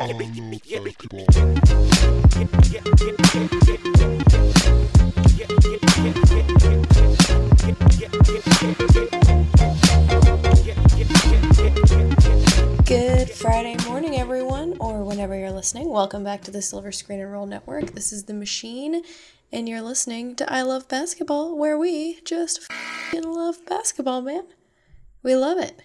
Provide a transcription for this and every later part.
Good Friday morning, everyone, or whenever you're listening. Welcome back to the Silver Screen and Roll Network. This is The Machine, and you're listening to I Love Basketball, where we just love basketball, man. We love it.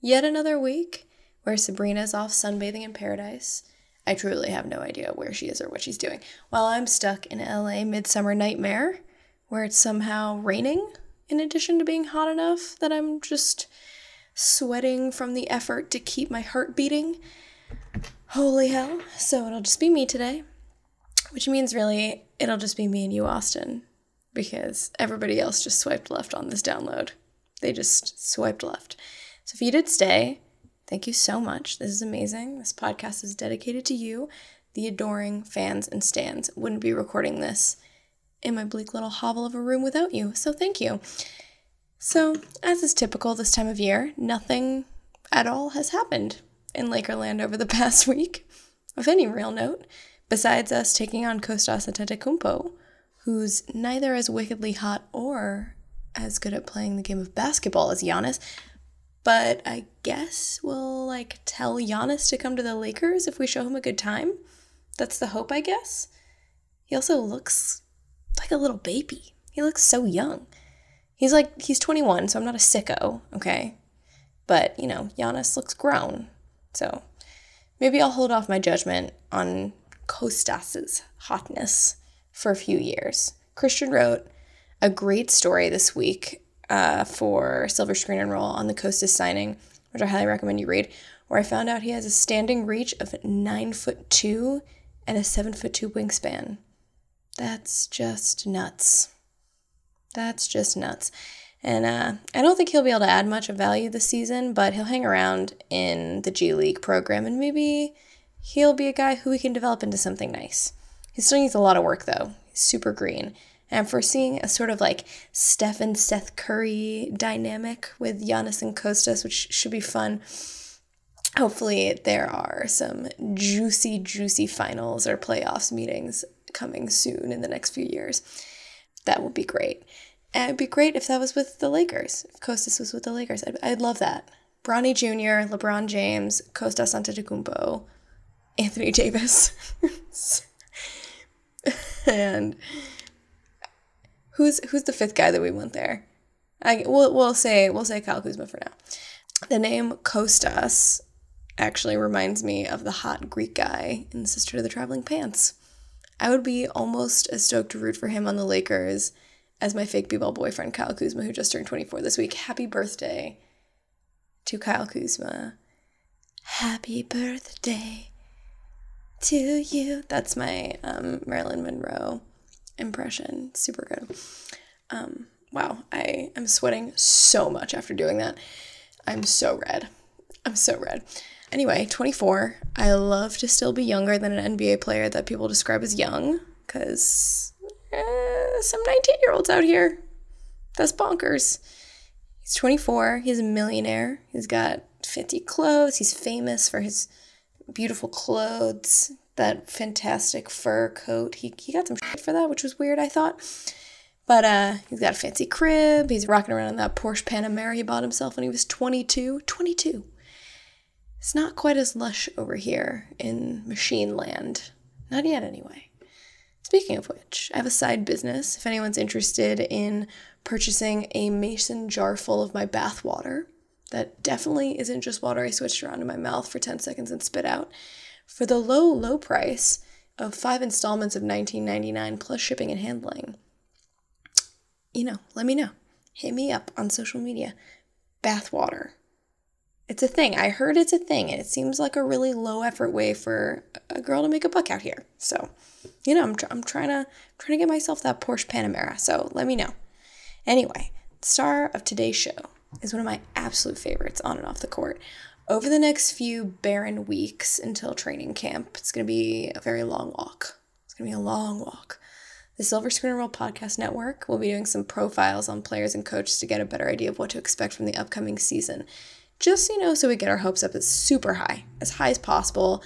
Yet another week where Sabreena's off sunbathing in paradise. I truly have no idea where she is or what she's doing. While I'm stuck in LA Midsummer Nightmare, where it's somehow raining, in addition to being hot enough that I'm just sweating from the effort to keep my heart beating. Holy hell. So it'll just be me today, which means really it'll just be me and you, Austin, because everybody else just swiped left on this download. They just swiped left. So if you did stay, thank you so much. This is amazing. This podcast is dedicated to you, the adoring fans and stands. Wouldn't be recording this in my bleak little hovel of a room without you. So thank you. So, as is typical this time of year, nothing at all has happened in Lakerland over the past week of any real note, besides us taking on Kostas Antetokounmpo, who's neither as wickedly hot or as good at playing the game of basketball as Giannis. But I guess we'll like tell Giannis to come to the Lakers if we show him a good time. That's the hope, I guess. He also looks like a little baby. He looks so young. He's like, he's 21, so I'm not a sicko, okay? But, you know, Giannis looks grown. So maybe I'll hold off my judgment on Kostas's hotness for a few years. Christian wrote a great story this week uh, for Silver Screen and Roll on the Kostas signing, which I highly recommend you read, where I found out he has a standing reach of nine foot two and a seven foot two wingspan. That's just nuts. That's just nuts. And uh, I don't think he'll be able to add much of value this season, but he'll hang around in the G League program and maybe he'll be a guy who we can develop into something nice. He still needs a lot of work though. He's super green. And foreseeing a sort of like Steph and Seth Curry dynamic with Giannis and Kostas, which should be fun. Hopefully, there are some juicy, juicy finals or playoffs meetings coming soon in the next few years. That would be great. And it'd be great if that was with the Lakers. If Kostas was with the Lakers, I'd, I'd love that. Bronny Jr., LeBron James, Kostas Antetokounmpo, Anthony Davis, and who's who's the fifth guy that we want there? I we'll, we'll say we'll say Kyle Kuzma for now. The name Kostas actually reminds me of the hot Greek guy in Sisterhood of the Traveling Pants. I would be almost as stoked to root for him on the Lakers as my fake b-ball boyfriend Kyle Kuzma, who just turned 24 this week. Happy birthday to Kyle Kuzma. Happy birthday to you. That's my um, Marilyn Monroe impression. Super good. Um, wow, I am sweating so much after doing that. I'm so red. I'm so red. Anyway, 24. I love to still be younger than an NBA player that people describe as young because eh, some 19 year olds out here. That's bonkers. He's 24. He's a millionaire. He's got 50 clothes. He's famous for his beautiful clothes, that fantastic fur coat. He, he got some shit for that, which was weird, I thought. But uh, he's got a fancy crib. He's rocking around in that Porsche Panamera he bought himself when he was 22. 22. It's not quite as lush over here in machine land. Not yet, anyway. Speaking of which, I have a side business if anyone's interested in purchasing a mason jar full of my bath water. That definitely isn't just water I switched around in my mouth for 10 seconds and spit out. For the low, low price of five installments of $19.99 plus shipping and handling, you know, let me know. Hit me up on social media. Bathwater. It's a thing. I heard it's a thing, and it seems like a really low effort way for a girl to make a buck out here. So, you know, I'm, tr- I'm trying to trying to get myself that Porsche Panamera. So let me know. Anyway, star of today's show is one of my absolute favorites on and off the court. Over the next few barren weeks until training camp, it's going to be a very long walk. It's going to be a long walk. The Silver Screen and Roll Podcast Network will be doing some profiles on players and coaches to get a better idea of what to expect from the upcoming season. Just, you know, so we get our hopes up as super high, as high as possible.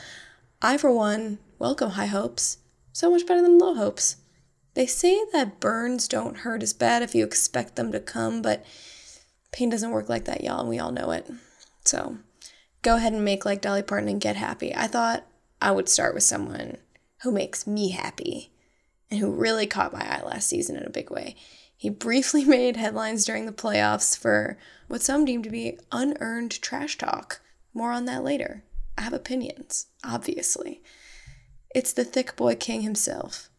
I, for one, welcome high hopes. So much better than low hopes. They say that burns don't hurt as bad if you expect them to come, but pain doesn't work like that, y'all, and we all know it. So go ahead and make like Dolly Parton and get happy. I thought I would start with someone who makes me happy and who really caught my eye last season in a big way. He briefly made headlines during the playoffs for what some deem to be unearned trash talk. More on that later. I have opinions, obviously. It's the thick boy king himself.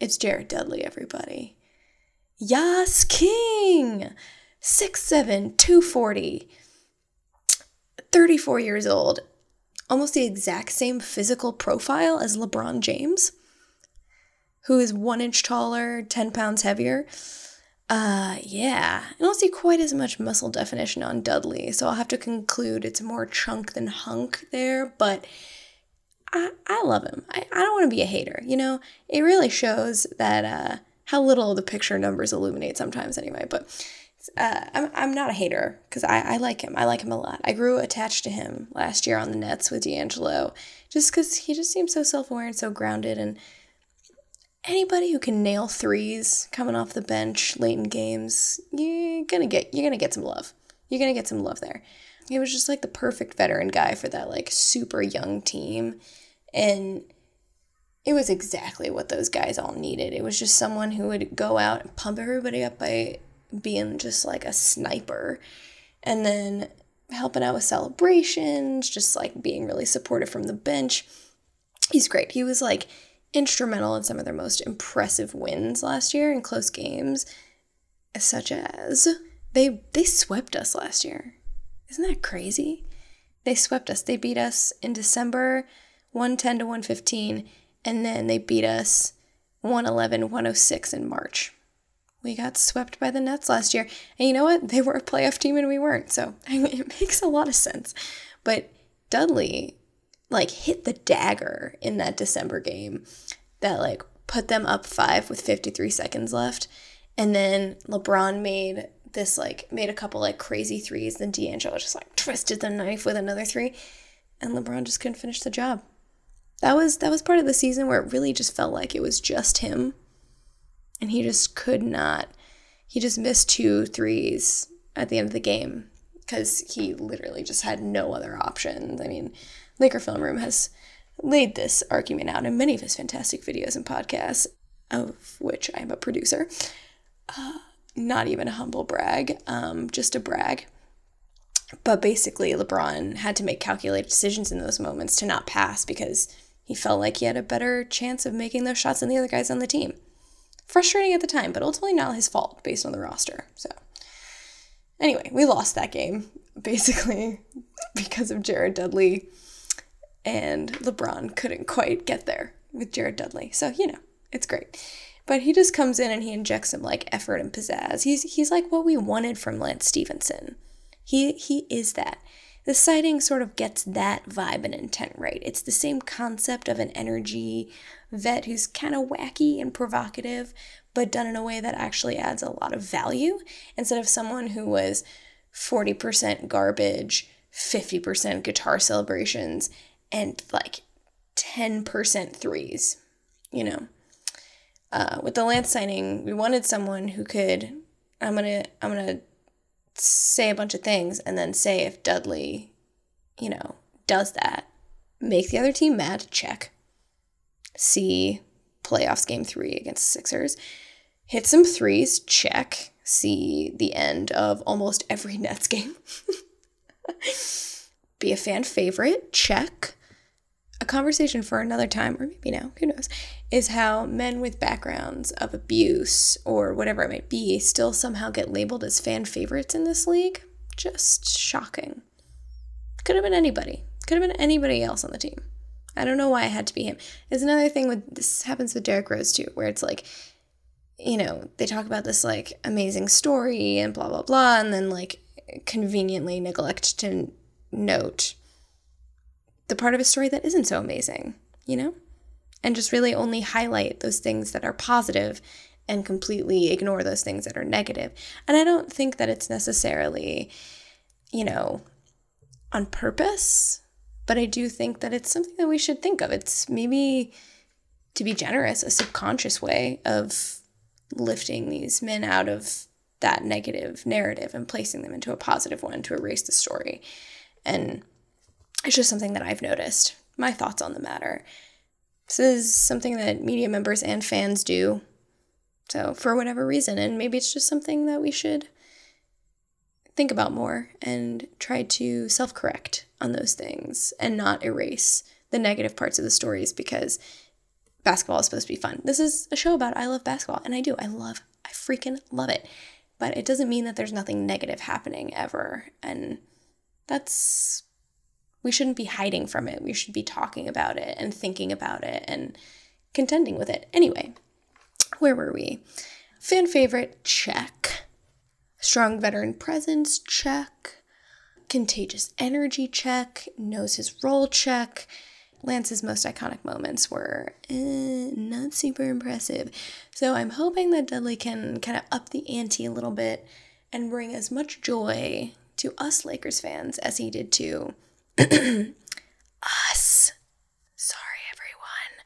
It's Jared Dudley, everybody. Yas King! 6'7, 240, 34 years old, almost the exact same physical profile as LeBron James, who is one inch taller, 10 pounds heavier. Uh, yeah, I don't see quite as much muscle definition on Dudley, so I'll have to conclude it's more chunk than hunk there, but I, I love him. I, I don't want to be a hater, you know? It really shows that, uh, how little the picture numbers illuminate sometimes anyway, but uh, I'm, I'm not a hater because I, I like him. I like him a lot. I grew attached to him last year on the Nets with D'Angelo just because he just seems so self aware and so grounded. And anybody who can nail threes coming off the bench late in games, you're gonna get you're gonna get some love. You're gonna get some love there. He was just like the perfect veteran guy for that like super young team, and it was exactly what those guys all needed. It was just someone who would go out and pump everybody up by being just like a sniper and then helping out with celebrations, just like being really supportive from the bench. He's great. He was like instrumental in some of their most impressive wins last year in close games, such as they they swept us last year. Isn't that crazy? They swept us. They beat us in December 110 to 115 and then they beat us 111 106 in March we got swept by the Nets last year. And you know what? They were a playoff team and we weren't. So I mean, it makes a lot of sense. But Dudley, like, hit the dagger in that December game that, like, put them up five with 53 seconds left. And then LeBron made this, like, made a couple, like, crazy threes. Then D'Angelo just, like, twisted the knife with another three. And LeBron just couldn't finish the job. That was that was part of the season where it really just felt like it was just him and he just could not. He just missed two threes at the end of the game because he literally just had no other options. I mean, Laker Film Room has laid this argument out in many of his fantastic videos and podcasts, of which I am a producer. Uh, not even a humble brag, um, just a brag. But basically, LeBron had to make calculated decisions in those moments to not pass because he felt like he had a better chance of making those shots than the other guys on the team frustrating at the time, but ultimately not his fault based on the roster. So, anyway, we lost that game basically because of Jared Dudley, and LeBron couldn't quite get there with Jared Dudley. So, you know, it's great. But he just comes in and he injects some like effort and pizzazz. He's he's like what we wanted from Lance Stephenson. He he is that. The sighting sort of gets that vibe and intent right. It's the same concept of an energy vet who's kind of wacky and provocative, but done in a way that actually adds a lot of value instead of someone who was 40% garbage, 50% guitar celebrations, and like 10% threes, you know. Uh, with the Lance signing, we wanted someone who could. I'm gonna I'm gonna say a bunch of things and then say if Dudley, you know, does that, make the other team mad. Check see playoffs game three against Sixers. Hit some threes, check. See the end of almost every Nets game. Be a fan favorite, check. Conversation for another time, or maybe now, who knows, is how men with backgrounds of abuse or whatever it might be still somehow get labeled as fan favorites in this league. Just shocking. Could have been anybody. Could have been anybody else on the team. I don't know why it had to be him. It's another thing with this happens with Derrick Rose too, where it's like, you know, they talk about this like amazing story and blah blah blah, and then like conveniently neglect to note the part of a story that isn't so amazing, you know? And just really only highlight those things that are positive and completely ignore those things that are negative. And I don't think that it's necessarily, you know, on purpose but I do think that it's something that we should think of. It's maybe, to be generous, a subconscious way of lifting these men out of that negative narrative and placing them into a positive one to erase the story. And it's just something that I've noticed. My thoughts on the matter. This is something that media members and fans do. So, for whatever reason, and maybe it's just something that we should think about more and try to self correct on those things and not erase the negative parts of the stories because basketball is supposed to be fun. This is a show about I love basketball, and I do. I love, I freaking love it. But it doesn't mean that there's nothing negative happening ever. And that's we shouldn't be hiding from it. We should be talking about it and thinking about it and contending with it. Anyway, where were we? Fan favorite, check. Strong veteran presence, check. Contagious energy, check. Knows his role, check. Lance's most iconic moments were eh, not super impressive. So I'm hoping that Dudley can kind of up the ante a little bit and bring as much joy to us Lakers fans as he did to us. Sorry, everyone.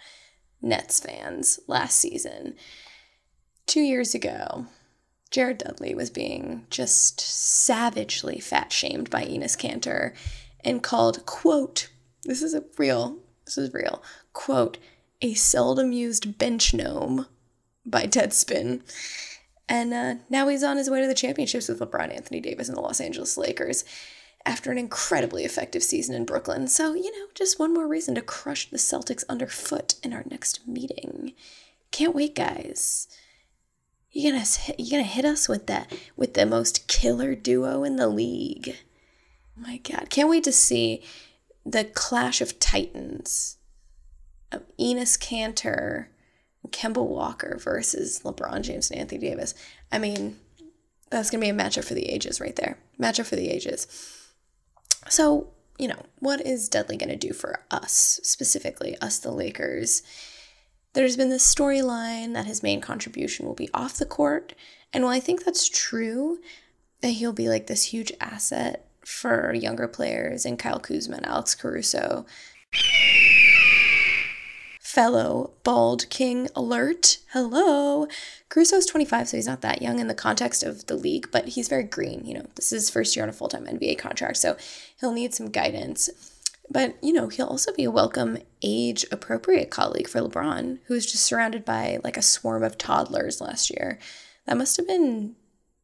Nets fans last season. Two years ago, Jared Dudley was being just savagely fat shamed by Enes Kanter and called, quote, this is a real, this is real, quote, a seldom used bench gnome by Deadspin. And uh, now he's on his way to the championships with LeBron Anthony Davis and the Los Angeles Lakers after an incredibly effective season in Brooklyn. So, you know, just one more reason to crush the Celtics underfoot in our next meeting. Can't wait, guys. You gonna you gonna hit us with that with the most killer duo in the league. Oh my god, can't wait to see the clash of titans of Enes Kanter, Kemba Walker versus LeBron James and Anthony Davis. I mean, that's gonna be a matchup for the ages right there. Matchup for the ages. So, you know, what is Dudley going to do for us, specifically, us, the Lakers? There's been this storyline that his main contribution will be off the court. And while I think that's true, that he'll be like this huge asset for younger players and Kyle Kuzma and Alex Caruso fellow bald king alert. Hello. Caruso's 25, so he's not that young in the context of the league, but he's very green. You know, this is his first year on a full time NBA contract, so he'll need some guidance. But, you know, he'll also be a welcome age appropriate colleague for LeBron, who was just surrounded by like a swarm of toddlers last year. That must have been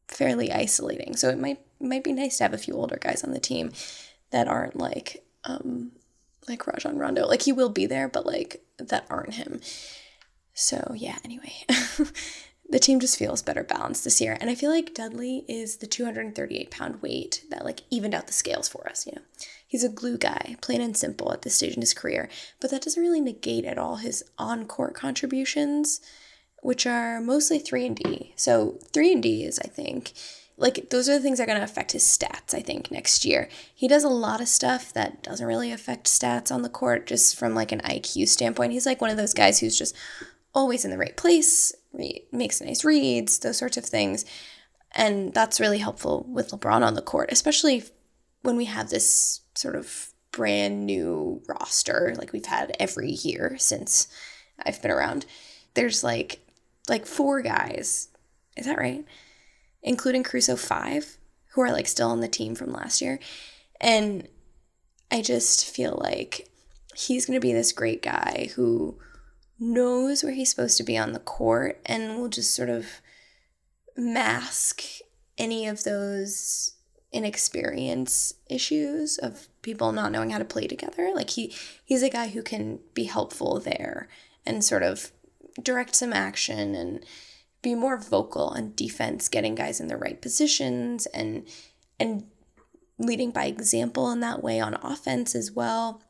fairly isolating. So it might might be nice to have a few older guys on the team that aren't like um like Rajon Rondo. Like he will be there, but like that aren't him. So yeah, anyway. the team just feels better balanced this year. And I feel like Dudley is the 238 pound weight that like evened out the scales for us, you know. He's a glue guy, plain and simple at this stage in his career, but that doesn't really negate at all his on-court contributions, which are mostly 3 and D. So 3 and D is I think like those are the things that are going to affect his stats i think next year. He does a lot of stuff that doesn't really affect stats on the court just from like an iq standpoint. He's like one of those guys who's just always in the right place makes nice reads those sorts of things. And that's really helpful with lebron on the court especially when we have this sort of brand new roster like we've had every year since i've been around. There's like like four guys. Is that right including Caruso 5, who are like still on the team from last year. And I just feel like he's going to be this great guy who knows where he's supposed to be on the court and will just sort of mask any of those inexperience issues of people not knowing how to play together. Like he he's a guy who can be helpful there and sort of direct some action and be more vocal on defense, getting guys in the right positions and and leading by example in that way on offense as well.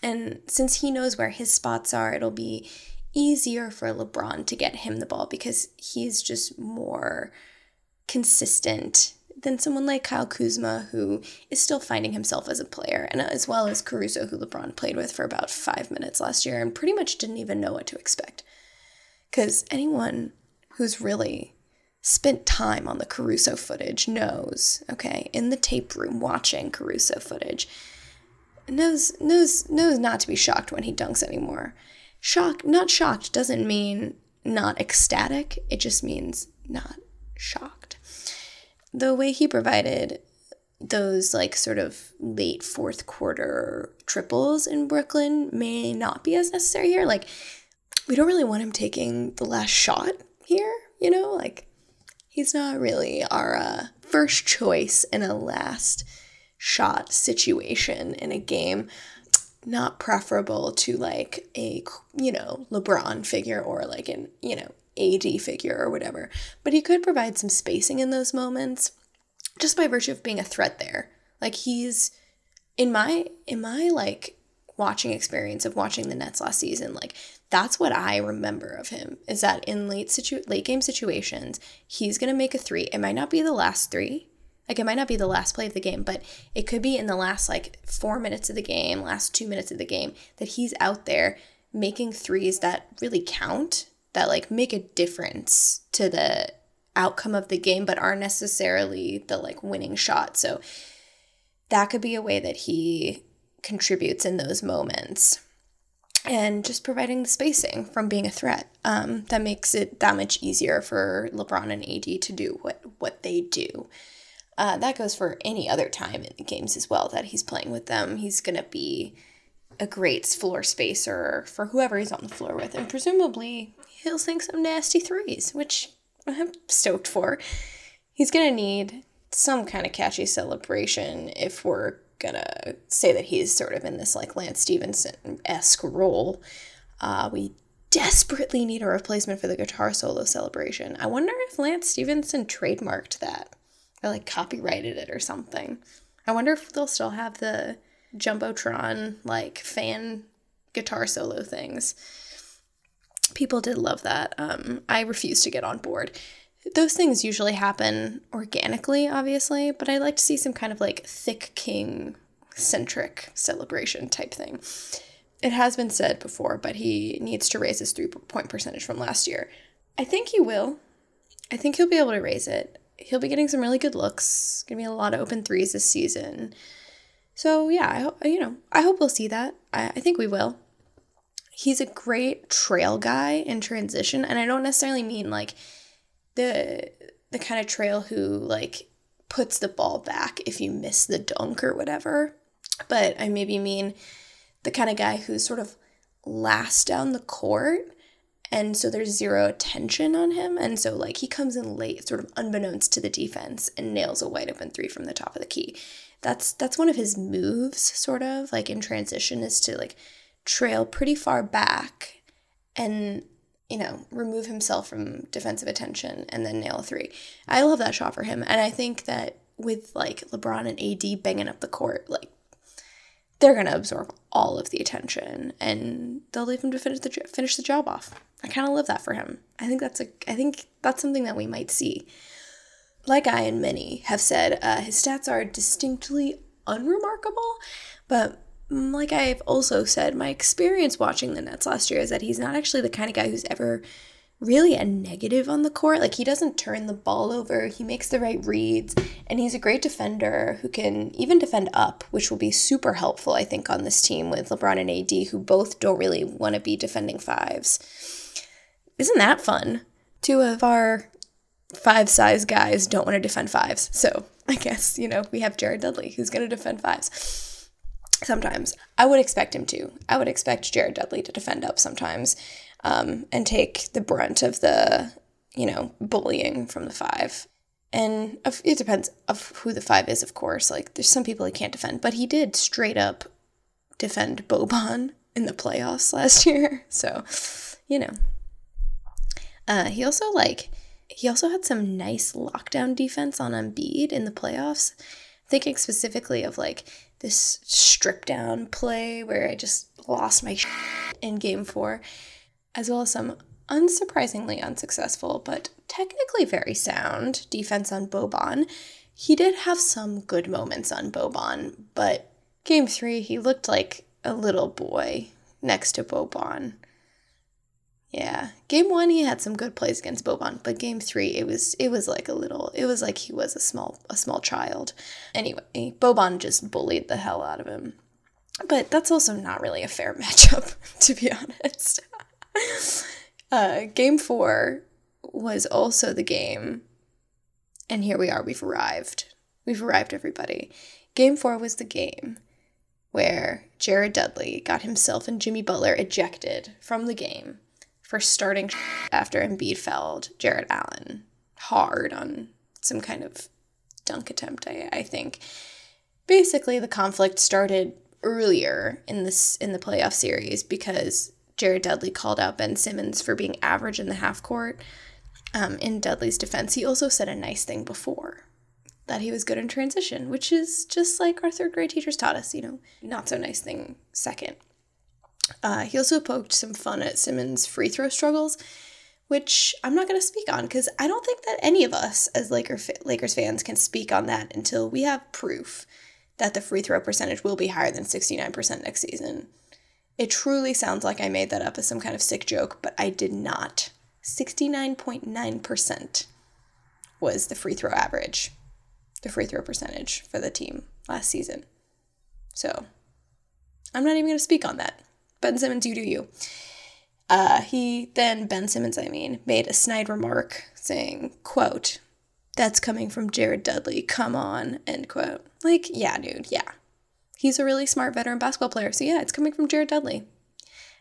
And since he knows where his spots are, it'll be easier for LeBron to get him the ball because he's just more consistent than someone like Kyle Kuzma, who is still finding himself as a player, and as well as Caruso, who LeBron played with for about five minutes last year and pretty much didn't even know what to expect. Because anyone who's really spent time on the Caruso footage knows, okay, in the tape room watching Caruso footage, knows knows knows not to be shocked when he dunks anymore. Shock, not shocked, doesn't mean not ecstatic. It just means not shocked. The way he provided those like sort of late fourth quarter triples in Brooklyn may not be as necessary here. Like, we don't really want him taking the last shot here, you know? Like, he's not really our uh, first choice in a last shot situation in a game. Not preferable to like a, you know, LeBron figure or like an, you know, AD figure or whatever. But he could provide some spacing in those moments just by virtue of being a threat there. Like he's in my in my like watching experience of watching the Nets last season, like that's what I remember of him is that in late situ late game situations, he's gonna make a three. It might not be the last three. Like it might not be the last play of the game, but it could be in the last like four minutes of the game, last two minutes of the game, that he's out there making threes that really count, that like make a difference to the outcome of the game, but aren't necessarily the like winning shot. So that could be a way that he contributes in those moments. And just providing the spacing from being a threat. Um, that makes it that much easier for LeBron and AD to do what, what they do. Uh, that goes for any other time in the games as well that he's playing with them. He's going to be a great floor spacer for whoever he's on the floor with. And presumably, he'll sink some nasty threes, which I'm stoked for. He's going to need some kind of catchy celebration if we're to say that he's sort of in this like Lance Stephenson esque role. Uh, we desperately need a replacement for the guitar solo celebration. I wonder if Lance Stephenson trademarked that or like copyrighted it or something. I wonder if they'll still have the Jumbotron like fan guitar solo things people did love that. Um, I refuse to get on board. Those things usually happen organically, obviously, but I like to see some kind of like thick king centric celebration type thing. It has been said before, but he needs to raise his three point percentage from last year. I think he will. I think he'll be able to raise it. He'll be getting some really good looks. Gonna be a lot of open threes this season. So yeah, I hope you know. I hope we'll see that. I, I think we will he's a great trail guy in transition and i don't necessarily mean like the the kind of trail who like puts the ball back if you miss the dunk or whatever. But i maybe mean the kind of guy who's sort of last down the court and so there's zero attention on him and so like he comes in late sort of unbeknownst to the defense and nails a wide open three from the top of the key. That's that's one of his moves sort of like in transition is to like trail pretty far back and you know remove himself from defensive attention and then nail a three. I love that shot for him. And i think that with like lebron and ad banging up the court like they're going to absorb all of the attention and they'll leave him to finish the finish the job off. I kind of love that for him. I think that's a i think that's something that we might see. Like i and many have said uh, his stats are distinctly unremarkable but Mm, like I've also said, my experience watching the Nets last year is that he's not actually the kind of guy who's ever really a negative on the court. Like he doesn't turn the ball over, he makes the right reads, and he's a great defender who can even defend up, which will be super helpful, I think, on this team with LeBron and AD, who both don't really want to be defending fives. Isn't that fun? Two of our five size guys don't want to defend fives. So I guess, you know, we have Jared Dudley who's going to defend fives sometimes. I would expect him to. I would expect Jared Dudley to defend up sometimes um, and take the brunt of the, you know, bullying from the five. And it depends of who the five is, of course. Like, there's some people he can't defend, but he did straight up defend Boban in the playoffs last year. So, you know. Uh, he also, like, he also had some nice lockdown defense on Embiid in the playoffs. Thinking specifically of, like, this strip down play where I just lost my in game four, as well as some unsurprisingly unsuccessful but technically very sound defense on Boban. He did have some good moments on Boban, but game three, he looked like a little boy next to Boban. Yeah, game one he had some good plays against Boban, but game three it was it was like a little it was like he was a small a small child. Anyway, Boban just bullied the hell out of him. But that's also not really a fair matchup, to be honest. uh, game four was also the game, and here we are, we've arrived. We've arrived, everybody. Game four was the game where Jared Dudley got himself and Jimmy Butler ejected from the game for starting after Embiid fouled Jarrett Allen hard on some kind of dunk attempt, I, I think. Basically, the conflict started earlier in this in the playoff series because Jared Dudley called out Ben Simmons for being average in the half court. Um, in Dudley's defense, he also said a nice thing before that he was good in transition, which is just like our third grade teachers taught us, you know, not so nice thing second. Uh, he also poked some fun at Simmons' free throw struggles, which I'm not going to speak on because I don't think that any of us as Laker Lakers fans can speak on that until we have proof that the free throw percentage will be higher than 69% next season. It truly sounds like I made that up as some kind of sick joke, but I did not. 69.9% was the free throw average, the free throw percentage for the team last season. So I'm not even going to speak on that. Ben Simmons, you do you. Uh, he then, Ben Simmons, I mean, made a snide remark saying, quote, that's coming from Jared Dudley, come on, end quote. Like, yeah, dude, yeah. He's a really smart veteran basketball player. So, yeah, it's coming from Jared Dudley.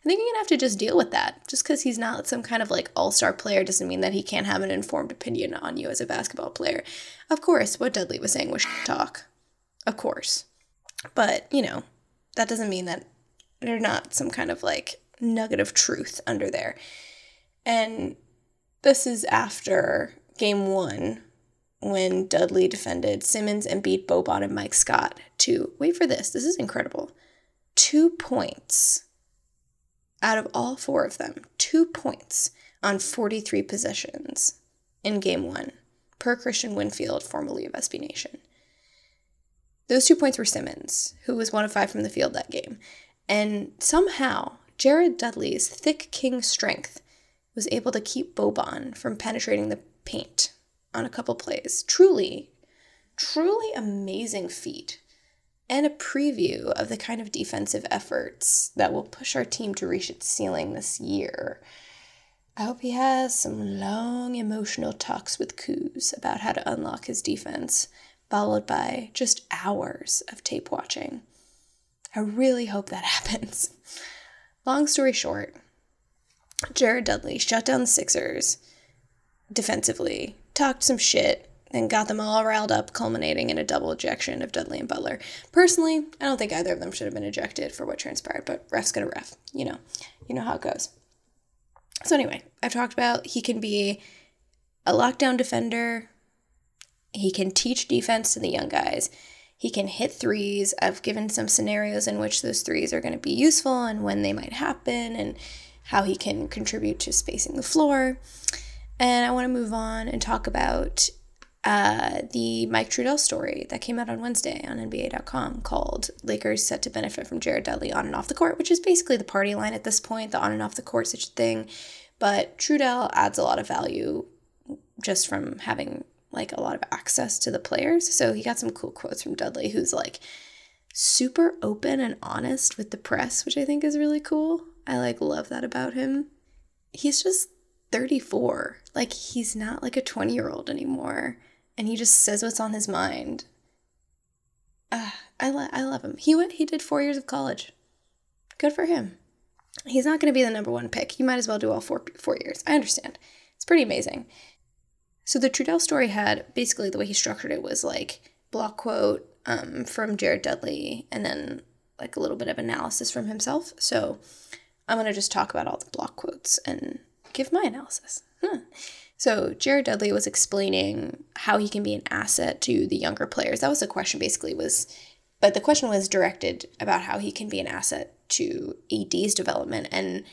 I think you're to have to just deal with that. Just because he's not some kind of like all star player doesn't mean that he can't have an informed opinion on you as a basketball player. Of course, what Dudley was saying was talk. Of course. But, you know, that doesn't mean that there's not some kind of like nugget of truth under there. And this is after game one when Dudley defended Simmons and beat Boban and Mike Scott to, wait for this, this is incredible, two points out of all four of them, two points on 43 possessions in game one, per Christian Winfield, formerly of SB Nation. Those two points were Simmons, who was one of five from the field that game. And somehow, Jared Dudley's thick king strength was able to keep Boban from penetrating the paint on a couple plays. Truly, truly amazing feat. And a preview of the kind of defensive efforts that will push our team to reach its ceiling this year. I hope he has some long emotional talks with Kuz about how to unlock his defense, followed by just hours of tape watching. I really hope that happens. Long story short, Jared Dudley shut down the Sixers defensively talked some shit, and got them all riled up, culminating in a double ejection of Dudley and Butler. Personally, I don't think either of them should have been ejected for what transpired, but ref's gonna ref. You know, you know how it goes. So anyway, I've talked about he can be a lockdown defender. He can teach defense to the young guys. He can hit threes. I've given some scenarios in which those threes are going to be useful and when they might happen and how he can contribute to spacing the floor. And I want to move on and talk about uh, the Mike Trudell story that came out on Wednesday on NBA.com called Lakers Set to Benefit from Jared Dudley on and off the court, which is basically the party line at this point, the on and off the court such thing. But Trudell adds a lot of value just from having like a lot of access to the players. So he got some cool quotes from Dudley, who's like super open and honest with the press, which I think is really cool. I like love that about him. He's just 34. Like, he's not like a 20 year old anymore. And he just says what's on his mind. Uh, I, lo- I love him. He went, he did four years of college. Good for him. He's not going to be the number one pick. You might as well do all four, four years. I understand. It's pretty amazing. So the Trudell story had basically the way he structured it was like block quote um, from Jared Dudley and then like a little bit of analysis from himself. So I'm going to just talk about all the block quotes and give my analysis. Huh. So Jared Dudley was explaining how he can be an asset to the younger players. That was the question basically was but the question was directed about how he can be an asset to AD's development and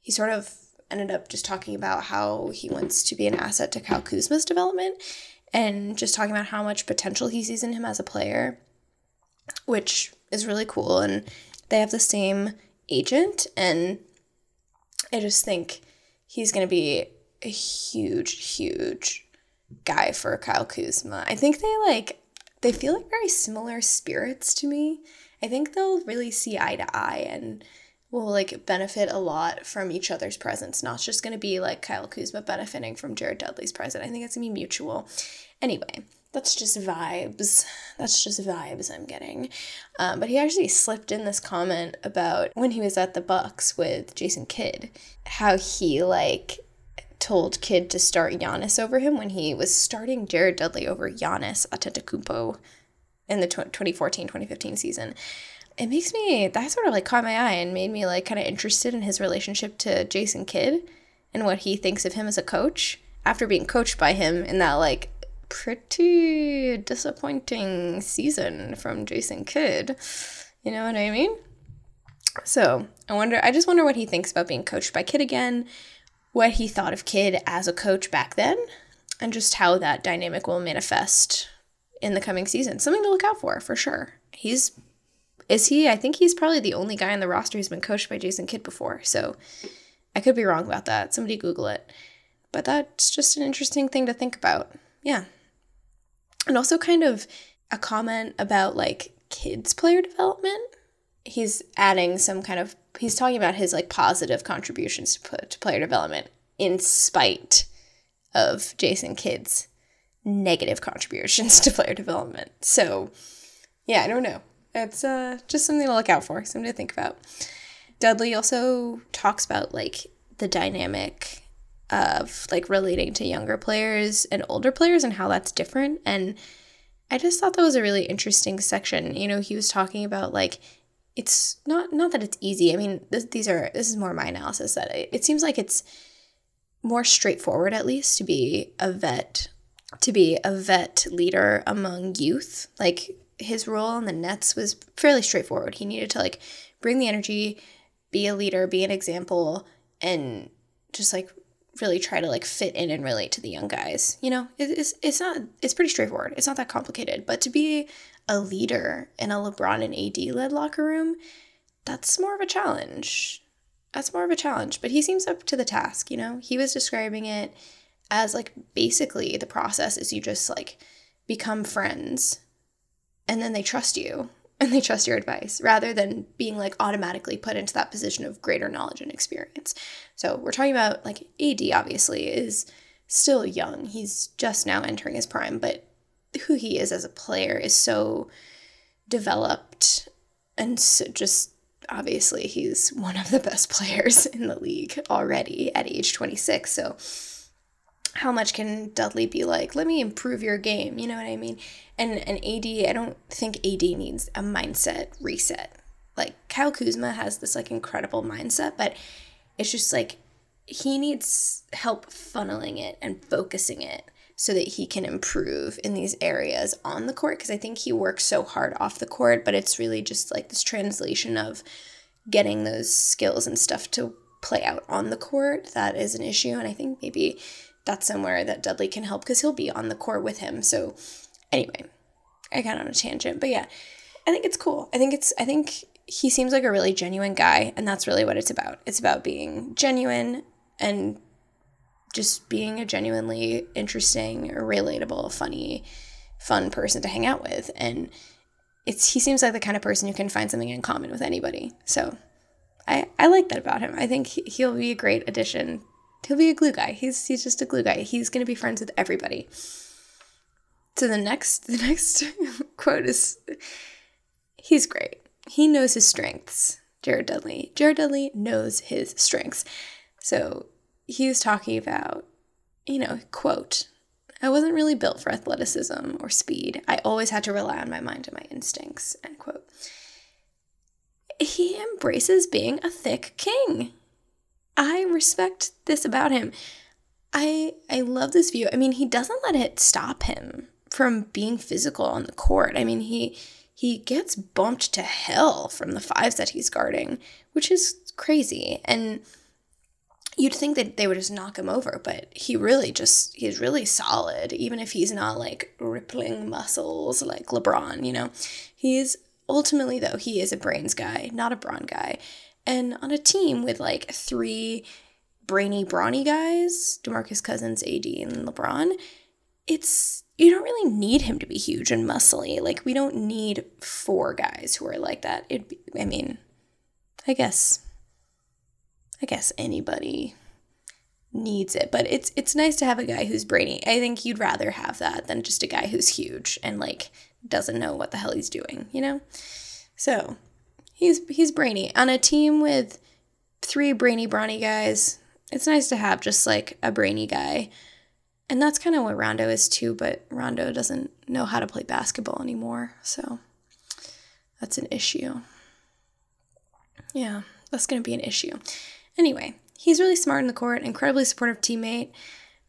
he sort of ended up just talking about how he wants to be an asset to Kyle Kuzma's development and just talking about how much potential he sees in him as a player, which is really cool. And they have the same agent, and I just think he's going to be a huge, huge guy for Kyle Kuzma. I think they like, they feel like very similar spirits to me. I think they'll really see eye to eye and will like benefit a lot from each other's presence. Not just going to be like Kyle Kuzma benefiting from Jared Dudley's presence. I think it's going to be mutual. Anyway, that's just vibes. That's just vibes I'm getting. Um, but he actually slipped in this comment about when he was at the Bucks with Jason Kidd, how he like told Kidd to start Giannis over him when he was starting Jared Dudley over Giannis Antetokounmpo in the 2014-2015 season. It makes me that sort of like caught my eye and made me like kind of interested in his relationship to Jason Kidd and what he thinks of him as a coach after being coached by him in that like pretty disappointing season from Jason Kidd. You know what I mean? So I wonder, I just wonder what he thinks about being coached by Kidd again, what he thought of Kidd as a coach back then, and just how that dynamic will manifest in the coming season. Something to look out for, for sure. He's, is he? I think he's probably the only guy on the roster who's been coached by Jason Kidd before. So I could be wrong about that. Somebody Google it. But that's just an interesting thing to think about. Yeah and also kind of a comment about like Kidd's player development he's adding some kind of he's talking about his like positive contributions to, put to player development in spite of jason kidd's negative contributions to player development so yeah i don't know it's uh, just something to look out for something to think about dudley also talks about like the dynamic of like relating to younger players and older players and how that's different. And I just thought that was a really interesting section. You know, he was talking about like it's not not that it's easy. I mean, this, these are this is more my analysis that it, it seems like it's more straightforward at least to be a vet to be a vet leader among youth. Like his role in the Nets was fairly straightforward. He needed to like bring the energy, be a leader, be an example, and just like really try to like fit in and relate to the young guys. You know, it's it's not it's pretty straightforward. It's not that complicated. But to be a leader in a LeBron and AD led locker room, that's more of a challenge. That's more of a challenge. But he seems up to the task. You know, he was describing it as like basically the process is you just like become friends, and then they trust you and they trust your advice rather than being like automatically put into that position of greater knowledge and experience. So we're talking about like AD obviously is still young. He's just now entering his prime, but who he is as a player is so developed and so just obviously he's one of the best players in the league already at age 26. So how much can Dudley be like, let me improve your game? You know what I mean? And an AD, I don't think AD needs a mindset reset. Like Kyle Kuzma has this like incredible mindset, but it's just like he needs help funneling it and focusing it so that he can improve in these areas on the court because I think he works so hard off the court, but it's really just like this translation of getting those skills and stuff to play out on the court that is an issue and I think maybe that's somewhere that Dudley can help because he'll be on the court with him. So anyway, I got on a tangent, but yeah, I think it's cool. I think it's I think he seems like a really genuine guy, and that's really what it's about. It's about being genuine and just being a genuinely interesting, relatable, funny, fun person to hang out with. And it's he seems like the kind of person who can find something in common with anybody. So I, I like that about him. I think he'll be a great addition He'll be a glue guy. He's he's just a glue guy. He's gonna be friends with everybody. So the next the next quote is he's great. He knows his strengths. Jared Dudley. Jared Dudley knows his strengths. So he was talking about, you know, quote, I wasn't really built for athleticism or speed. I always had to rely on my mind and my instincts, end quote. He embraces being a thick king. I respect this about him. I I love this view. I mean, he doesn't let it stop him from being physical on the court. I mean, he he gets bumped to hell from the fives that he's guarding, which is crazy. And you'd think that they would just knock him over, but he really just he's really solid, even if he's not like rippling muscles like LeBron, you know. He's ultimately though, he is a brains guy, not a brawn guy. And on a team with like three brainy, brawny guys, DeMarcus Cousins, AD, and LeBron, it's you don't really need him to be huge and muscly. Like we don't need four guys who are like that. It I mean, I guess I guess anybody needs it, but it's it's nice to have a guy who's brainy. I think you'd rather have that than just a guy who's huge and like doesn't know what the hell he's doing, you know? So, he's he's brainy on a team with three brainy brawny guys. It's nice to have just like a brainy guy and that's kind of what Rondo is too, but Rondo doesn't know how to play basketball anymore. So that's an issue. Yeah, that's going to be an issue. Anyway, he's really smart in the court, incredibly supportive teammate.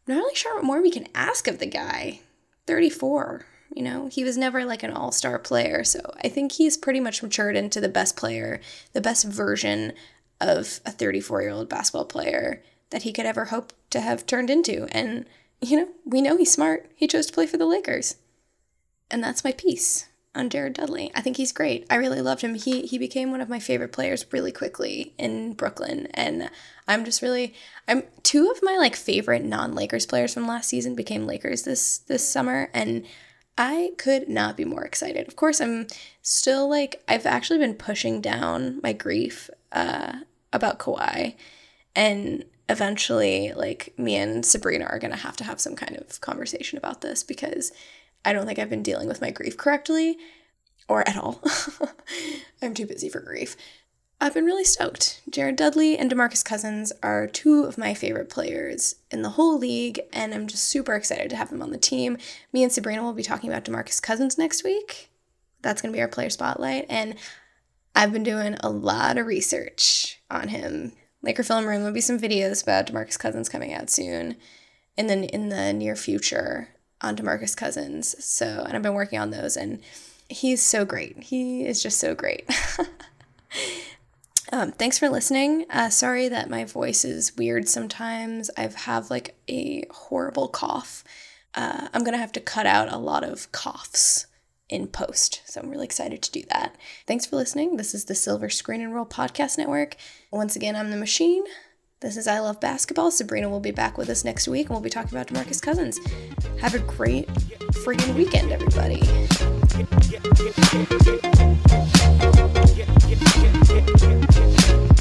Not really sure what more we can ask of the guy. 34, you know, he was never like an all star player. So I think he's pretty much matured into the best player, the best version of a 34 year old basketball player that he could ever hope to have turned into. And you know, we know he's smart. He chose to play for the Lakers. And that's my piece on Jared Dudley. I think he's great. I really loved him. He he became one of my favorite players really quickly in Brooklyn and I'm just really I'm two of my like favorite non-Lakers players from last season became Lakers this this summer and I could not be more excited. Of course, I'm still like I've actually been pushing down my grief uh about Kawhi and eventually like me and Sabreena are going to have to have some kind of conversation about this because I don't think I've been dealing with my grief correctly or at all. I'm too busy for grief. I've been really stoked. Jared Dudley and DeMarcus Cousins are two of my favorite players in the whole league, and I'm just super excited to have them on the team. Me and Sabreena will be talking about DeMarcus Cousins next week. That's going to be our player spotlight, and I've been doing a lot of research on him Laker Film Room. There'll be some videos about DeMarcus Cousins coming out soon, in the in the near future on DeMarcus Cousins. So, and I've been working on those, and he's so great. He is just so great. um, thanks for listening. Uh, sorry that my voice is weird sometimes. I have like a horrible cough. Uh, I'm gonna have to cut out a lot of coughs in post. So I'm really excited to do that. Thanks for listening. This is the Silver Screen and Roll Podcast Network. Once again, I'm the machine. This is I Love Basketball. Sabreena will be back with us next week and we'll be talking about DeMarcus Cousins. Have a great freaking weekend, everybody